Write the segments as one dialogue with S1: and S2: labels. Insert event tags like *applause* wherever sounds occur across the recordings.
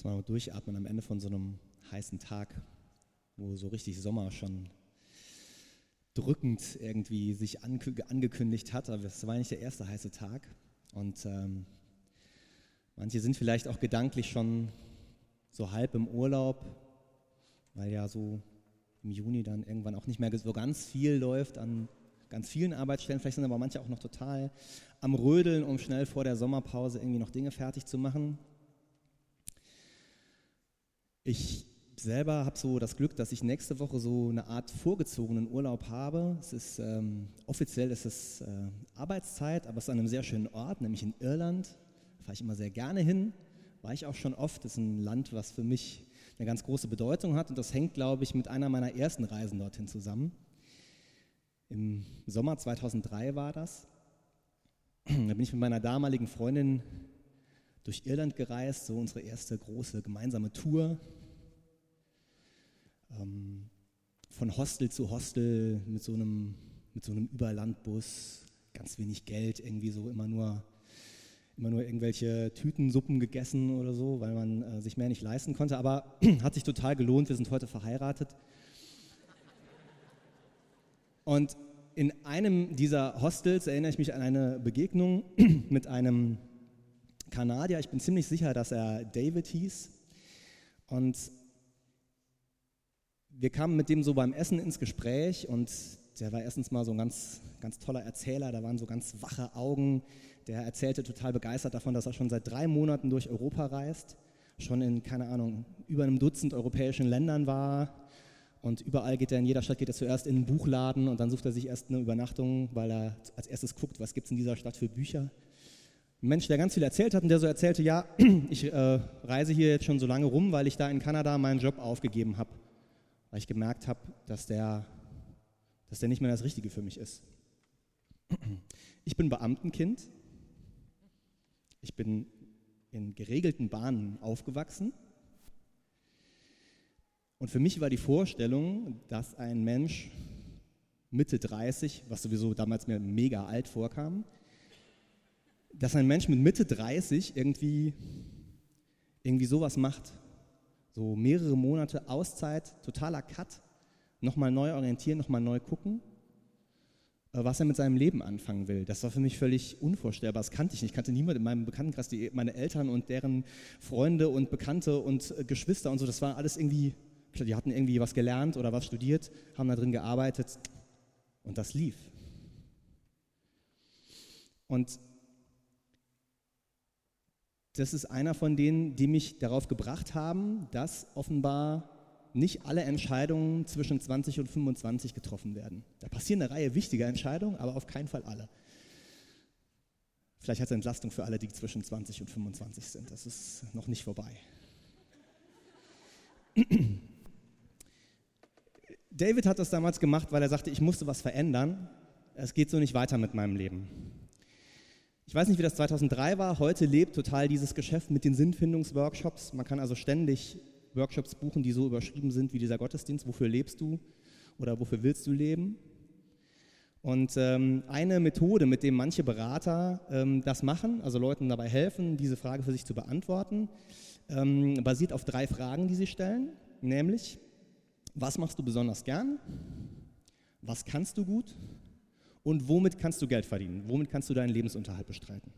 S1: Muss man durchatmen am Ende von so einem heißen Tag, wo so richtig Sommer schon drückend irgendwie sich angekündigt hat. Aber es war nicht der erste heiße Tag. Und ähm, manche sind vielleicht auch gedanklich schon so halb im Urlaub, weil ja so im Juni dann irgendwann auch nicht mehr so ganz viel läuft an ganz vielen Arbeitsstellen. Vielleicht sind aber manche auch noch total am Rödeln, um schnell vor der Sommerpause irgendwie noch Dinge fertig zu machen. Ich selber habe so das Glück, dass ich nächste Woche so eine Art vorgezogenen Urlaub habe. Es ist ähm, offiziell ist es äh, Arbeitszeit, aber es ist an einem sehr schönen Ort, nämlich in Irland. Da fahre ich immer sehr gerne hin. War ich auch schon oft. Das ist ein Land, was für mich eine ganz große Bedeutung hat und das hängt, glaube ich, mit einer meiner ersten Reisen dorthin zusammen. Im Sommer 2003 war das. Da bin ich mit meiner damaligen Freundin durch Irland gereist, so unsere erste große gemeinsame Tour. Ähm, von Hostel zu Hostel mit so einem, mit so einem Überlandbus, ganz wenig Geld, irgendwie so immer nur, immer nur irgendwelche Tütensuppen gegessen oder so, weil man äh, sich mehr nicht leisten konnte. Aber *clears throat* hat sich total gelohnt, wir sind heute verheiratet. Und in einem dieser Hostels erinnere ich mich an eine Begegnung *clears throat* mit einem Kanadier. Ich bin ziemlich sicher, dass er David hieß. Und wir kamen mit dem so beim Essen ins Gespräch und der war erstens mal so ein ganz, ganz toller Erzähler, da waren so ganz wache Augen. Der erzählte total begeistert davon, dass er schon seit drei Monaten durch Europa reist, schon in, keine Ahnung, über einem Dutzend europäischen Ländern war, und überall geht er, in jeder Stadt geht er zuerst in einen Buchladen und dann sucht er sich erst eine Übernachtung, weil er als erstes guckt, was gibt es in dieser Stadt für Bücher. Ein Mensch, der ganz viel erzählt hat und der so erzählte, ja, *clears throat* ich äh, reise hier jetzt schon so lange rum, weil ich da in Kanada meinen Job aufgegeben habe. Weil ich gemerkt habe, dass der, dass der nicht mehr das Richtige für mich ist. *clears throat* Ich bin Beamtenkind. Ich bin in geregelten Bahnen aufgewachsen und für mich war die Vorstellung, dass ein Mensch Mitte 30, was sowieso damals mir mega alt vorkam, dass ein Mensch mit Mitte 30 irgendwie, irgendwie sowas macht. So mehrere Monate Auszeit, totaler Cut, nochmal neu orientieren, nochmal neu gucken, äh, was er mit seinem Leben anfangen will. Das war für mich völlig unvorstellbar. Das kannte ich nicht. Ich kannte niemanden in meinem Bekanntenkreis, die, meine Eltern und deren Freunde und Bekannte und äh, Geschwister und so. Das war alles irgendwie die hatten irgendwie was gelernt oder was studiert, haben da drin gearbeitet und das lief. Und das ist einer von denen, die mich darauf gebracht haben, dass offenbar nicht alle Entscheidungen zwischen 20 und 25 getroffen werden. Da passieren eine Reihe wichtiger Entscheidungen, aber auf keinen Fall alle. Vielleicht hat es Entlastung für alle, die zwischen 20 und 25 sind. Das ist noch nicht vorbei. David hat das damals gemacht, weil er sagte, ich musste was verändern. Es geht so nicht weiter mit meinem Leben. Ich weiß nicht, wie das 2003 war. Heute lebt total dieses Geschäft mit den Sinnfindungsworkshops. Man kann also ständig Workshops buchen, die so überschrieben sind wie dieser Gottesdienst. Wofür lebst du oder wofür willst du leben? Und ähm, eine Methode, mit der manche Berater ähm, das machen, also Leuten dabei helfen, diese Frage für sich zu beantworten, ähm, basiert auf drei Fragen, die sie stellen. Nämlich, was machst du besonders gern? Was kannst du gut? Und womit kannst du Geld verdienen? Womit kannst du deinen Lebensunterhalt bestreiten?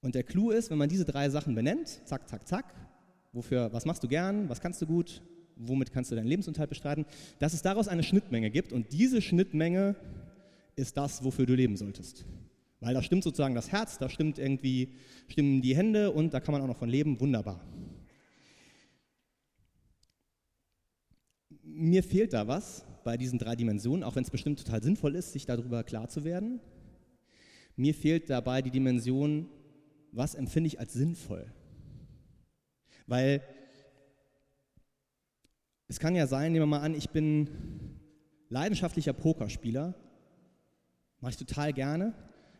S1: Und der Clou ist, wenn man diese drei Sachen benennt, zack, zack, zack, wofür, was machst du gern, was kannst du gut, womit kannst du deinen Lebensunterhalt bestreiten, dass es daraus eine Schnittmenge gibt und diese Schnittmenge ist das, wofür du leben solltest. Weil da stimmt sozusagen das Herz, da stimmt irgendwie, stimmen die Hände und da kann man auch noch von leben, wunderbar. mir fehlt da was bei diesen drei Dimensionen, auch wenn es bestimmt total sinnvoll ist, sich darüber klar zu werden. Mir fehlt dabei die Dimension, was empfinde ich als sinnvoll. Weil es kann ja sein, nehmen wir mal an, ich bin leidenschaftlicher Pokerspieler, mache ich total gerne.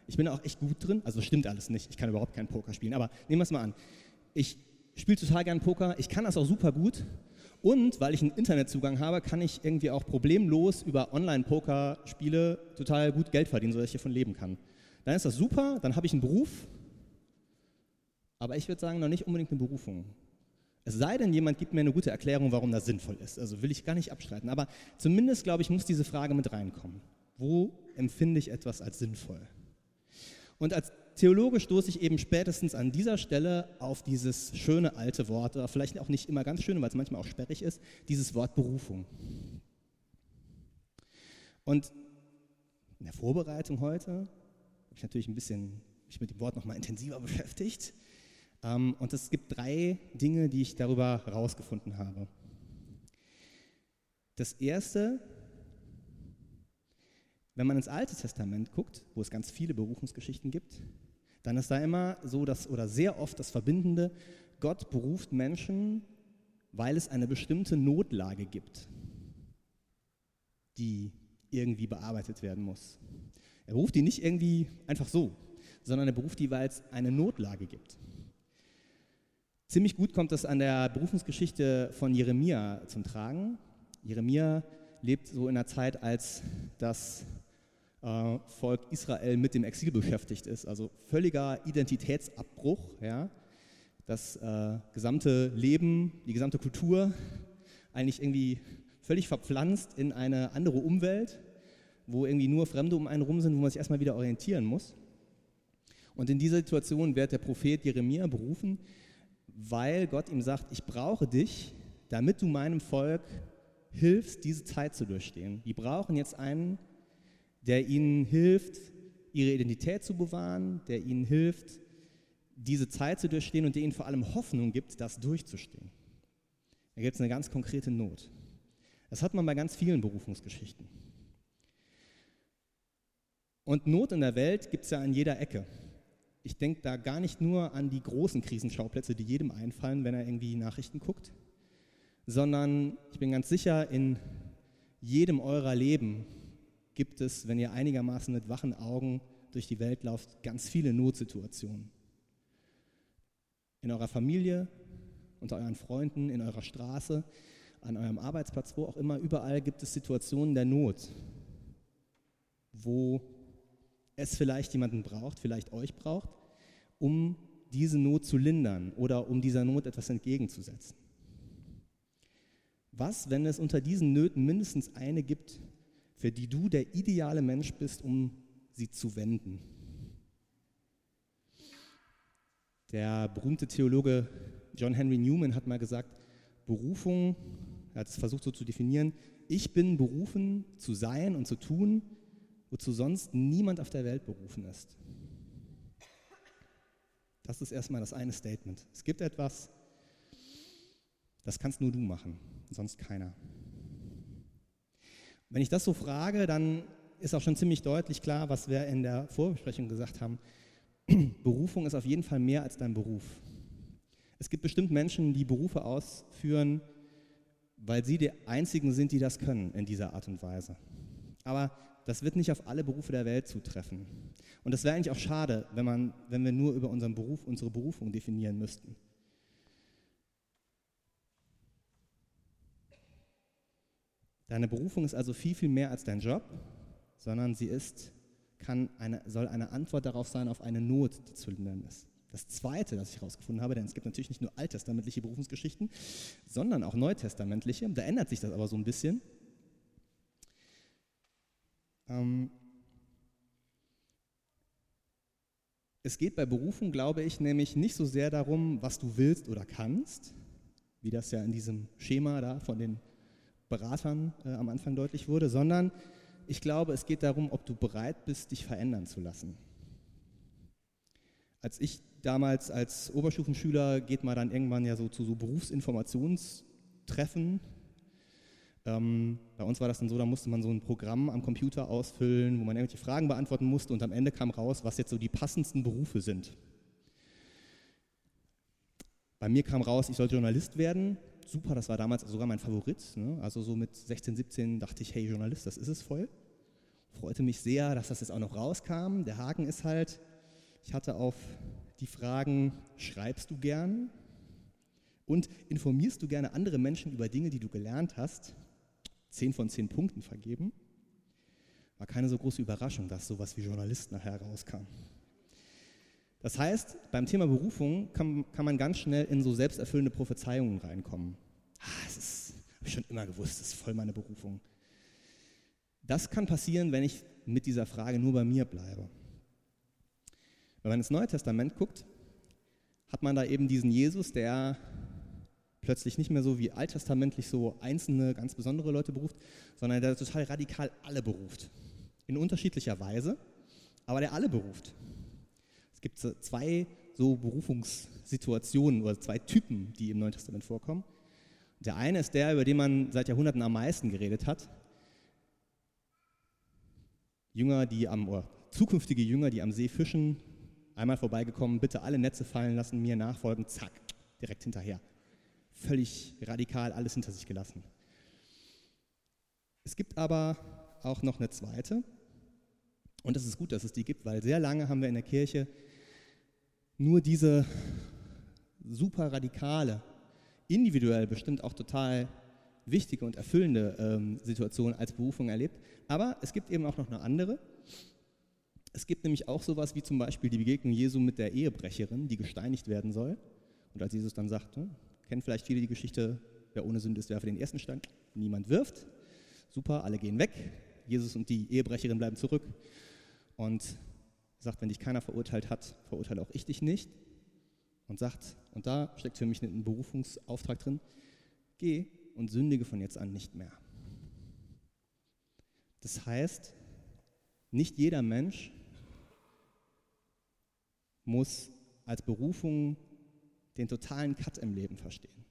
S1: Ich bin auch echt gut drin, also stimmt alles nicht, ich kann überhaupt keinen Poker spielen, aber nehmen wir es mal an. Ich spiele total gern Poker, ich kann das auch super gut und weil ich einen Internetzugang habe, kann ich irgendwie auch problemlos über Online-Poker-Spiele total gut Geld verdienen, sodass ich hiervon leben kann. Dann ist das super, dann habe ich einen Beruf, aber ich würde sagen, noch nicht unbedingt eine Berufung. Es sei denn, jemand gibt mir eine gute Erklärung, warum das sinnvoll ist. Also will ich gar nicht abstreiten. Aber zumindest, glaube ich, muss diese Frage mit reinkommen. Wo empfinde ich etwas als sinnvoll? Und als Theologe stoße ich eben spätestens an dieser Stelle auf dieses schöne alte Wort, oder vielleicht auch nicht immer ganz schön, weil es manchmal auch sperrig ist, dieses Wort Berufung. Und in der Vorbereitung heute habe ich natürlich ein bisschen mich mit dem Wort nochmal intensiver *laughs* beschäftigt. Ähm, und es gibt drei Dinge, die ich darüber herausgefunden habe. Das erste, wenn man ins Alte Testament guckt, wo es ganz viele Berufungsgeschichten gibt, dann ist da immer so, dass, oder sehr oft das Verbindende, Gott beruft Menschen, weil es eine bestimmte Notlage gibt, die irgendwie bearbeitet werden muss. Er beruft die nicht irgendwie einfach so, sondern er beruft die, weil es eine Notlage gibt. Ziemlich gut kommt das an der Berufungsgeschichte von Jeremia zum Tragen. Jeremia lebt so in der Zeit, als das äh, Volk Israel mit dem Exil beschäftigt ist. Also völliger Identitätsabbruch. Ja? Das äh, gesamte Leben, die gesamte Kultur eigentlich irgendwie völlig verpflanzt in eine andere Umwelt, wo irgendwie nur Fremde um einen rum sind, wo man sich erstmal wieder orientieren muss. Und in dieser Situation wird der Prophet Jeremia berufen, weil Gott ihm sagt, ich brauche dich, damit du meinem Volk hilfst, diese Zeit zu durchstehen. Die brauchen jetzt einen, der ihnen hilft, ihre Identität zu bewahren, der ihnen hilft, diese Zeit zu durchstehen und der ihnen vor allem Hoffnung gibt, das durchzustehen. Da gibt es eine ganz konkrete Not. Das hat man bei ganz vielen Berufungsgeschichten. Und Not in der Welt gibt es ja an jeder Ecke. Ich denke da gar nicht nur an die großen Krisenschauplätze, die jedem einfallen, wenn er irgendwie Nachrichten guckt, sondern ich bin ganz sicher, in jedem eurer Leben gibt es, wenn ihr einigermaßen mit wachen Augen durch die Welt lauft, ganz viele Notsituationen. In eurer Familie, unter euren Freunden, in eurer Straße, an eurem Arbeitsplatz, wo auch immer, überall gibt es Situationen der Not, wo es vielleicht jemanden braucht, vielleicht euch braucht, um diese Not zu lindern oder um dieser Not etwas entgegenzusetzen. Was, wenn es unter diesen Nöten mindestens eine gibt, für die du der ideale Mensch bist, um sie zu wenden? Der berühmte Theologe John Henry Newman hat mal gesagt, Berufung, er hat es versucht so zu definieren, ich bin berufen zu sein und zu tun, wozu sonst niemand auf der Welt berufen ist. Das ist erstmal das eine Statement. Es gibt etwas, das kannst nur du machen, sonst keiner. Wenn ich das so frage, dann ist auch schon ziemlich deutlich klar, was wir in der Vorbesprechung gesagt haben. *clears throat* Berufung ist auf jeden Fall mehr als dein Beruf. Es gibt bestimmt Menschen, die Berufe ausführen, weil sie die einzigen sind, die das können in dieser Art und Weise. Aber das wird nicht auf alle Berufe der Welt zutreffen. Und das wäre eigentlich auch schade, wenn, man, wenn wir nur über unseren Beruf, unsere Berufung definieren müssten. Deine Berufung ist also viel, viel mehr als dein Job, sondern sie ist, kann eine, soll eine Antwort darauf sein, auf eine Not, die zu lindern ist. Das Zweite, das ich herausgefunden habe, denn es gibt natürlich nicht nur alttestamentliche Berufungsgeschichten, sondern auch neutestamentliche. Da ändert sich das aber so ein bisschen. Ähm, es geht bei Berufung, glaube ich, nämlich nicht so sehr darum, was du willst oder kannst, wie das ja in diesem Schema da von den Beratern äh, am Anfang deutlich wurde, sondern ich glaube, es geht darum, ob du bereit bist, dich verändern zu lassen. Als ich damals als Oberstufenschüler geht man dann irgendwann ja so zu so Berufsinformationstreffen ähm, bei uns war das dann so, da musste man so ein Programm am Computer ausfüllen, wo man irgendwelche Fragen beantworten musste und am Ende kam raus, was jetzt so die passendsten Berufe sind. Bei mir kam raus, ich sollte Journalist werden. Super, das war damals sogar mein Favorit. Ne? Also so mit 16, 17 dachte ich, hey Journalist, das ist es voll. Freute mich sehr, dass das jetzt auch noch rauskam. Der Haken ist halt, ich hatte auf die Fragen, schreibst du gern? Und informierst du gerne andere Menschen über Dinge, die du gelernt hast? 10 von 10 Punkten vergeben. War keine so große Überraschung, dass sowas wie Journalist nachher rauskam. Das heißt, beim Thema Berufung kann, kann man ganz schnell in so selbsterfüllende Prophezeiungen reinkommen. Ah, das ist, habe ich schon immer gewusst, das ist voll meine Berufung. Das kann passieren, wenn ich mit dieser Frage nur bei mir bleibe. Wenn man ins Neue Testament guckt, hat man da eben diesen Jesus, der plötzlich nicht mehr so wie alttestamentlich so einzelne, ganz besondere Leute beruft, sondern der total radikal alle beruft. In unterschiedlicher Weise, aber der alle beruft. Es gibt zwei so Berufungssituationen oder zwei Typen, die im Neuen Testament vorkommen. Der eine ist der, über den man seit Jahrhunderten am meisten geredet hat. Jünger, die am, oder zukünftige Jünger, die am See fischen, einmal vorbeigekommen, bitte alle Netze fallen lassen, mir nachfolgen, zack, direkt hinterher. Völlig radikal alles hinter sich gelassen. Es gibt aber auch noch eine zweite, und es ist gut, dass es die gibt, weil sehr lange haben wir in der Kirche nur diese super radikale, individuell bestimmt auch total wichtige und erfüllende ähm, Situation als Berufung erlebt. Aber es gibt eben auch noch eine andere. Es gibt nämlich auch sowas wie zum Beispiel die Begegnung Jesu mit der Ehebrecherin, die gesteinigt werden soll. Und als Jesus dann sagt, ne, kennen vielleicht viele die Geschichte, wer ohne Sünde ist, werfe den ersten Stein. Niemand wirft. Super, alle gehen weg. Jesus und die Ehebrecherin bleiben zurück. Und sagt, wenn dich keiner verurteilt hat, verurteile auch ich dich nicht. Und sagt, und da steckt für mich ein Berufungsauftrag drin, geh und sündige von jetzt an nicht mehr. Das heißt, nicht jeder Mensch muss als Berufung den totalen Cut im Leben verstehen.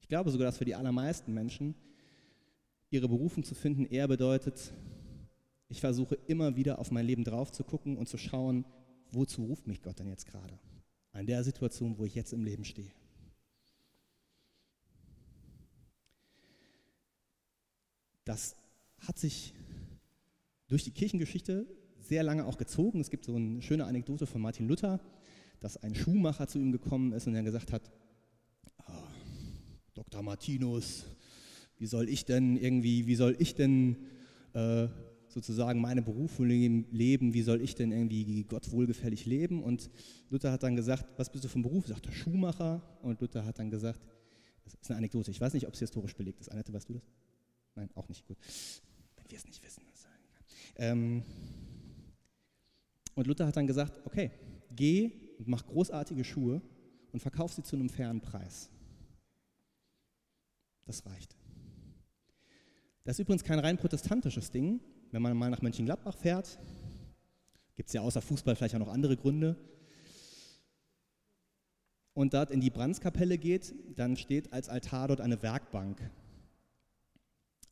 S1: Ich glaube sogar, dass für die allermeisten Menschen ihre Berufung zu finden eher bedeutet, ich versuche immer wieder auf mein Leben drauf zu gucken und zu schauen, wozu ruft mich Gott denn jetzt gerade? An der Situation, wo ich jetzt im Leben stehe. Das hat sich durch die Kirchengeschichte sehr lange auch gezogen. Es gibt so eine schöne Anekdote von Martin Luther, dass ein Schuhmacher zu ihm gekommen ist und er gesagt hat, oh, Dr. Martinus, wie soll ich denn irgendwie, wie soll ich denn äh, sozusagen meine Berufung leben, wie soll ich denn irgendwie Gott wohlgefällig leben? Und Luther hat dann gesagt, was bist du vom Beruf? Sagt der Schuhmacher. Und Luther hat dann gesagt, das ist eine Anekdote, ich weiß nicht, ob es historisch belegt ist. Annette, weißt du das? Nein, auch nicht, gut. Wenn wir es nicht wissen. Ähm und Luther hat dann gesagt, okay, geh und mach großartige Schuhe und verkauf sie zu einem fairen Preis. Das reicht. Das ist übrigens kein rein protestantisches Ding, wenn man mal nach Mönchengladbach fährt, gibt es ja außer Fußball vielleicht auch noch andere Gründe, und dort in die Brandskapelle geht, dann steht als Altar dort eine Werkbank.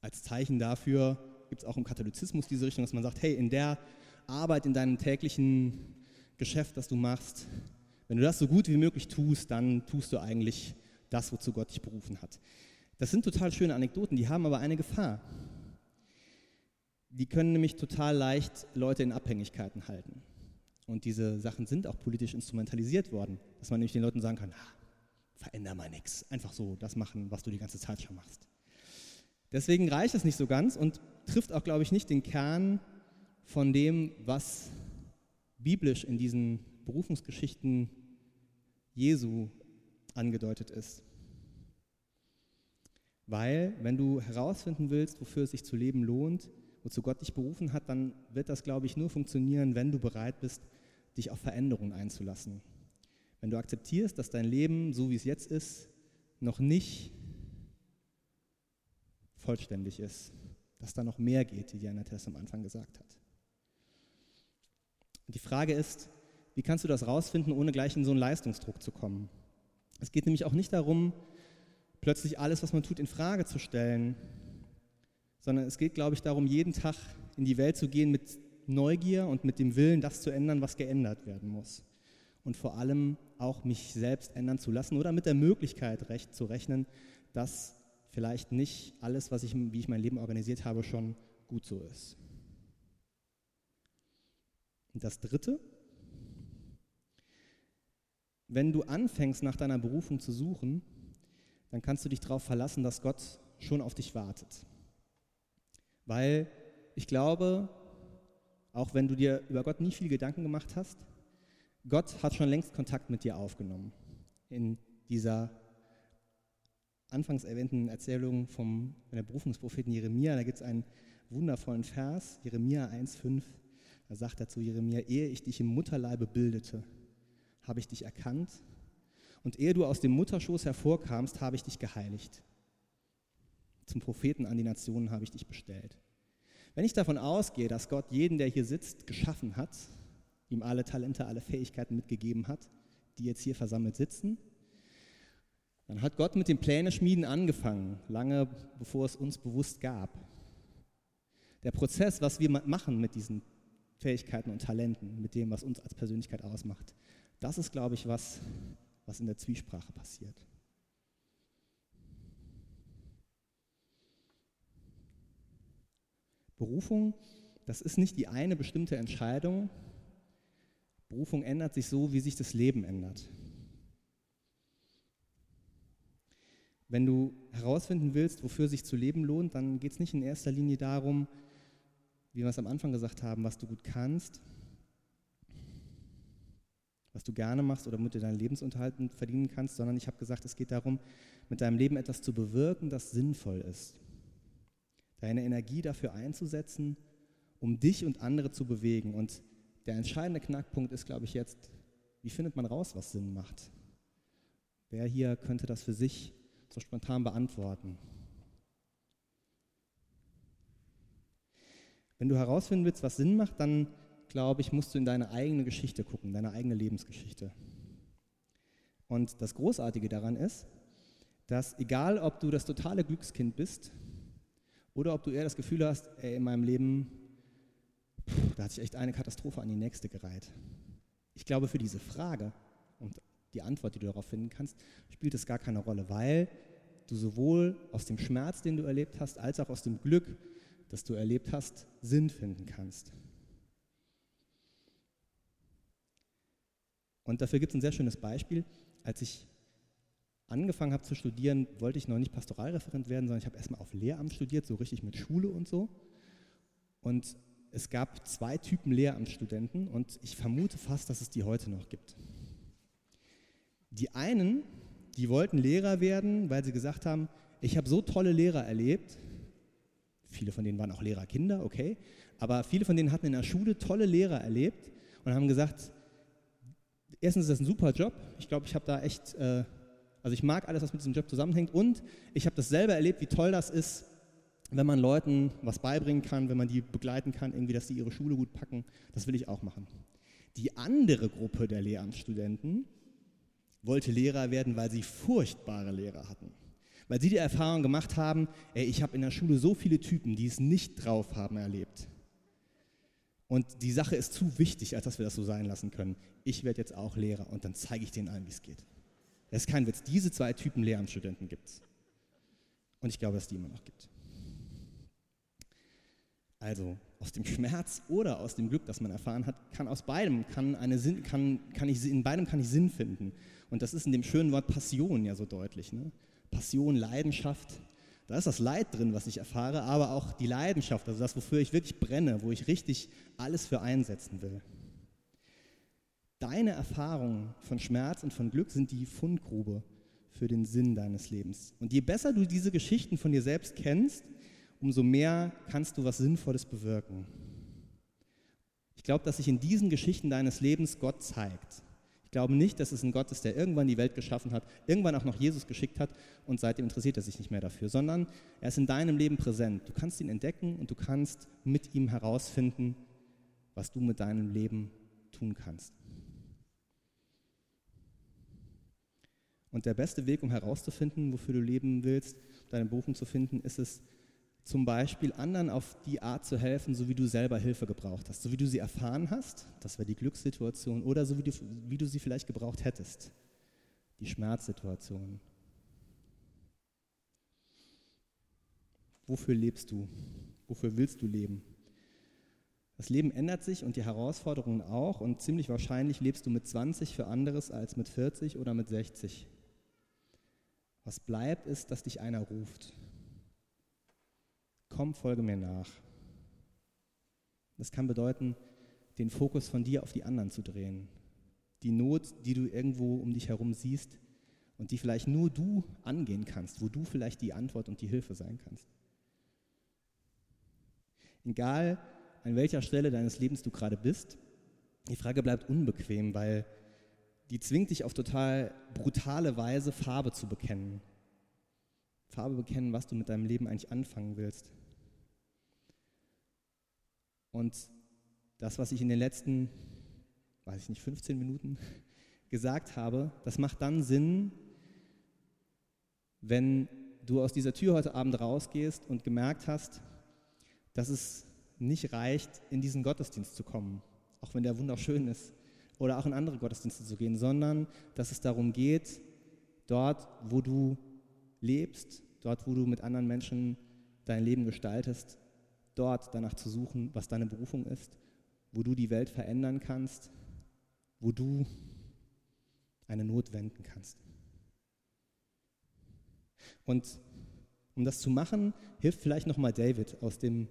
S1: Als Zeichen dafür gibt es auch im Katholizismus diese Richtung, dass man sagt, hey, in der Arbeit, in deinem täglichen Geschäft, das du machst, wenn du das so gut wie möglich tust, dann tust du eigentlich das, wozu Gott dich berufen hat. Das sind total schöne Anekdoten, die haben aber eine Gefahr. Die können nämlich total leicht Leute in Abhängigkeiten halten. Und diese Sachen sind auch politisch instrumentalisiert worden, dass man nämlich den Leuten sagen kann, veränder mal nichts, einfach so das machen, was du die ganze Zeit schon machst. Deswegen reicht es nicht so ganz und trifft auch, glaube ich, nicht den Kern von dem, was biblisch in diesen Berufungsgeschichten Jesu angedeutet ist. Weil, wenn du herausfinden willst, wofür es sich zu leben lohnt, wozu Gott dich berufen hat, dann wird das, glaube ich, nur funktionieren, wenn du bereit bist, dich auf Veränderungen einzulassen. Wenn du akzeptierst, dass dein Leben, so wie es jetzt ist, noch nicht vollständig ist, dass da noch mehr geht, wie Diana Tess am Anfang gesagt hat. Und die Frage ist, wie kannst du das rausfinden, ohne gleich in so einen Leistungsdruck zu kommen? Es geht nämlich auch nicht darum, plötzlich alles, was man tut, in Frage zu stellen, sondern es geht, glaube ich, darum, jeden Tag in die Welt zu gehen mit Neugier und mit dem Willen, das zu ändern, was geändert werden muss. Und vor allem auch mich selbst ändern zu lassen oder mit der Möglichkeit recht zu rechnen, dass vielleicht nicht alles, was ich, wie ich mein Leben organisiert habe, schon gut so ist. Und das Dritte, wenn du anfängst, nach deiner Berufung zu suchen, dann kannst du dich darauf verlassen, dass Gott schon auf dich wartet. Weil ich glaube, auch wenn du dir über Gott nie viel Gedanken gemacht hast, Gott hat schon längst Kontakt mit dir aufgenommen. In dieser anfangs erwähnten Erzählung vom der Berufungspropheten Jeremia, da gibt es einen wundervollen Vers, Jeremia 1,5. Da sagt er zu Jeremia: Ehe ich dich im Mutterleibe bildete, habe ich dich erkannt. Und ehe du aus dem Mutterschoß hervorkamst, habe ich dich geheiligt. Zum Propheten an die Nationen habe ich dich bestellt. Wenn ich davon ausgehe, dass Gott jeden, der hier sitzt, geschaffen hat, ihm alle Talente, alle Fähigkeiten mitgegeben hat, die jetzt hier versammelt sitzen, dann hat Gott mit dem Pläne-Schmieden angefangen, lange bevor es uns bewusst gab. Der Prozess, was wir machen mit diesen Fähigkeiten und Talenten, mit dem, was uns als Persönlichkeit ausmacht, das ist, glaube ich, was, was in der Zwiesprache passiert. Berufung, das ist nicht die eine bestimmte Entscheidung. Berufung ändert sich so, wie sich das Leben ändert. Wenn du herausfinden willst, wofür sich zu leben lohnt, dann geht es nicht in erster Linie darum, wie wir es am Anfang gesagt haben, was du gut kannst, was du gerne machst oder mit dir deinen Lebensunterhalt verdienen kannst, sondern ich habe gesagt, es geht darum, mit deinem Leben etwas zu bewirken, das sinnvoll ist. Deine Energie dafür einzusetzen, um dich und andere zu bewegen. Und der entscheidende Knackpunkt ist, glaube ich, jetzt, wie findet man raus, was Sinn macht? Wer hier könnte das für sich so spontan beantworten. Wenn du herausfinden willst, was Sinn macht, dann glaube ich, musst du in deine eigene Geschichte gucken, deine eigene Lebensgeschichte. Und das Großartige daran ist, dass egal, ob du das totale Glückskind bist oder ob du eher das Gefühl hast, ey, in meinem Leben, pff, da hat sich echt eine Katastrophe an die nächste gereiht. Ich glaube, für diese Frage und die Antwort, die du darauf finden kannst, spielt es gar keine Rolle, weil du sowohl aus dem Schmerz, den du erlebt hast, als auch aus dem Glück, das du erlebt hast, Sinn finden kannst. Und dafür gibt es ein sehr schönes Beispiel. Als ich angefangen habe zu studieren, wollte ich noch nicht Pastoralreferent werden, sondern ich habe erstmal auf Lehramt studiert, so richtig mit Schule und so. Und es gab zwei Typen Lehramtsstudenten und ich vermute fast, dass es die heute noch gibt. Die einen, die wollten Lehrer werden, weil sie gesagt haben, ich habe so tolle Lehrer erlebt. Viele von denen waren auch Lehrerkinder, okay. Aber viele von denen hatten in der Schule tolle Lehrer erlebt und haben gesagt, erstens ist das ein super Job. Ich glaube, ich habe da echt, äh, also ich mag alles, was mit diesem Job zusammenhängt. Und ich habe das selber erlebt, wie toll das ist, wenn man Leuten was beibringen kann, wenn man die begleiten kann, irgendwie, dass sie ihre Schule gut packen. Das will ich auch machen. Die andere Gruppe der Lehramtsstudenten, wollte Lehrer werden, weil sie furchtbare Lehrer hatten. Weil sie die Erfahrung gemacht haben, ey, ich habe in der Schule so viele Typen, die es nicht drauf haben, erlebt. Und die Sache ist zu wichtig, als dass wir das so sein lassen können. Ich werde jetzt auch Lehrer und dann zeige ich denen allen, wie es geht. Das ist kein Witz. Diese zwei Typen Lehramtsstudenten gibt es. Und ich glaube, dass es die immer noch gibt. Also aus dem Schmerz oder aus dem Glück, das man erfahren hat, kann aus beidem, kann eine Sinn, kann, kann ich, in beidem kann ich Sinn finden. Und das ist in dem schönen Wort Passion ja so deutlich. Ne? Passion, Leidenschaft. Da ist das Leid drin, was ich erfahre, aber auch die Leidenschaft, also das, wofür ich wirklich brenne, wo ich richtig alles für einsetzen will. Deine Erfahrungen von Schmerz und von Glück sind die Fundgrube für den Sinn deines Lebens. Und je besser du diese Geschichten von dir selbst kennst, umso mehr kannst du was Sinnvolles bewirken. Ich glaube, dass sich in diesen Geschichten deines Lebens Gott zeigt. Ich glaube nicht, dass es ein Gott ist, der irgendwann die Welt geschaffen hat, irgendwann auch noch Jesus geschickt hat und seitdem interessiert er sich nicht mehr dafür, sondern er ist in deinem Leben präsent. Du kannst ihn entdecken und du kannst mit ihm herausfinden, was du mit deinem Leben tun kannst. Und der beste Weg, um herauszufinden, wofür du leben willst, deine Berufung zu finden, ist es, zum Beispiel anderen auf die Art zu helfen, so wie du selber Hilfe gebraucht hast, so wie du sie erfahren hast, das wäre die Glückssituation, oder so wie du, wie du sie vielleicht gebraucht hättest, die Schmerzsituation. Wofür lebst du? Wofür willst du leben? Das Leben ändert sich und die Herausforderungen auch und ziemlich wahrscheinlich lebst du mit 20 für anderes als mit 40 oder mit 60. Was bleibt ist, dass dich einer ruft komm, folge mir nach. Das kann bedeuten, den Fokus von dir auf die anderen zu drehen. die Not, die du irgendwo um dich herum siehst und die vielleicht nur du angehen kannst, wo du vielleicht die Antwort und die Hilfe sein kannst. Egal, an welcher Stelle deines Lebens du gerade bist, die Frage bleibt unbequem, weil die zwingt dich auf total brutale Weise Farbe zu bekennen. Farbe bekennen, was du mit deinem Leben eigentlich anfangen willst. Und das, was ich in den letzten, weiß ich nicht, 15 Minuten *laughs* gesagt habe, das macht dann Sinn, wenn du aus dieser Tür heute Abend rausgehst und gemerkt hast, dass es nicht reicht, in diesen Gottesdienst zu kommen, auch wenn der wunderschön ist, oder auch in andere Gottesdienste zu gehen, sondern dass es darum geht, dort, wo du lebst, dort, wo du mit anderen Menschen dein Leben gestaltest, dort danach zu suchen, was deine Berufung ist, wo du die Welt verändern kannst, wo du eine Not wenden kannst. Und um das zu machen, hilft vielleicht nochmal David aus dem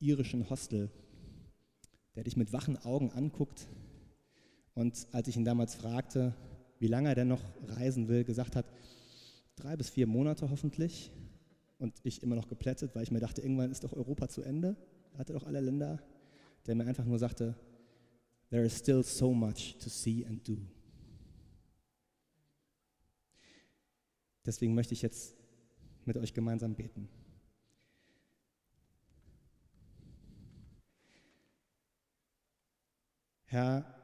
S1: irischen Hostel, der dich mit wachen Augen anguckt und als ich ihn damals fragte, wie lange er denn noch reisen will, gesagt hat, drei bis vier Monate hoffentlich. Und ich immer noch geplättet, weil ich mir dachte, irgendwann ist doch Europa zu Ende. Er hatte doch alle Länder. Der mir einfach nur sagte, there is still so much to see and do. Deswegen möchte ich jetzt mit euch gemeinsam beten. Herr,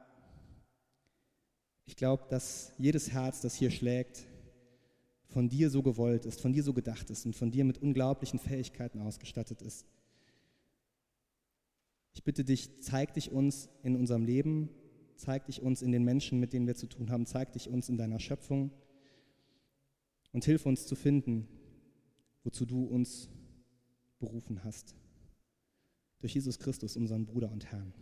S1: glaube, dass jedes Herz, das hier schlägt, von dir so gewollt ist, von dir so gedacht ist und von dir mit unglaublichen Fähigkeiten ausgestattet ist. Ich bitte dich, zeig dich uns in unserem Leben, zeig dich uns in den Menschen, mit denen wir zu tun haben, zeig dich uns in deiner Schöpfung und hilf uns zu finden, wozu du uns berufen hast. Durch Jesus Christus, unseren Bruder und Herrn.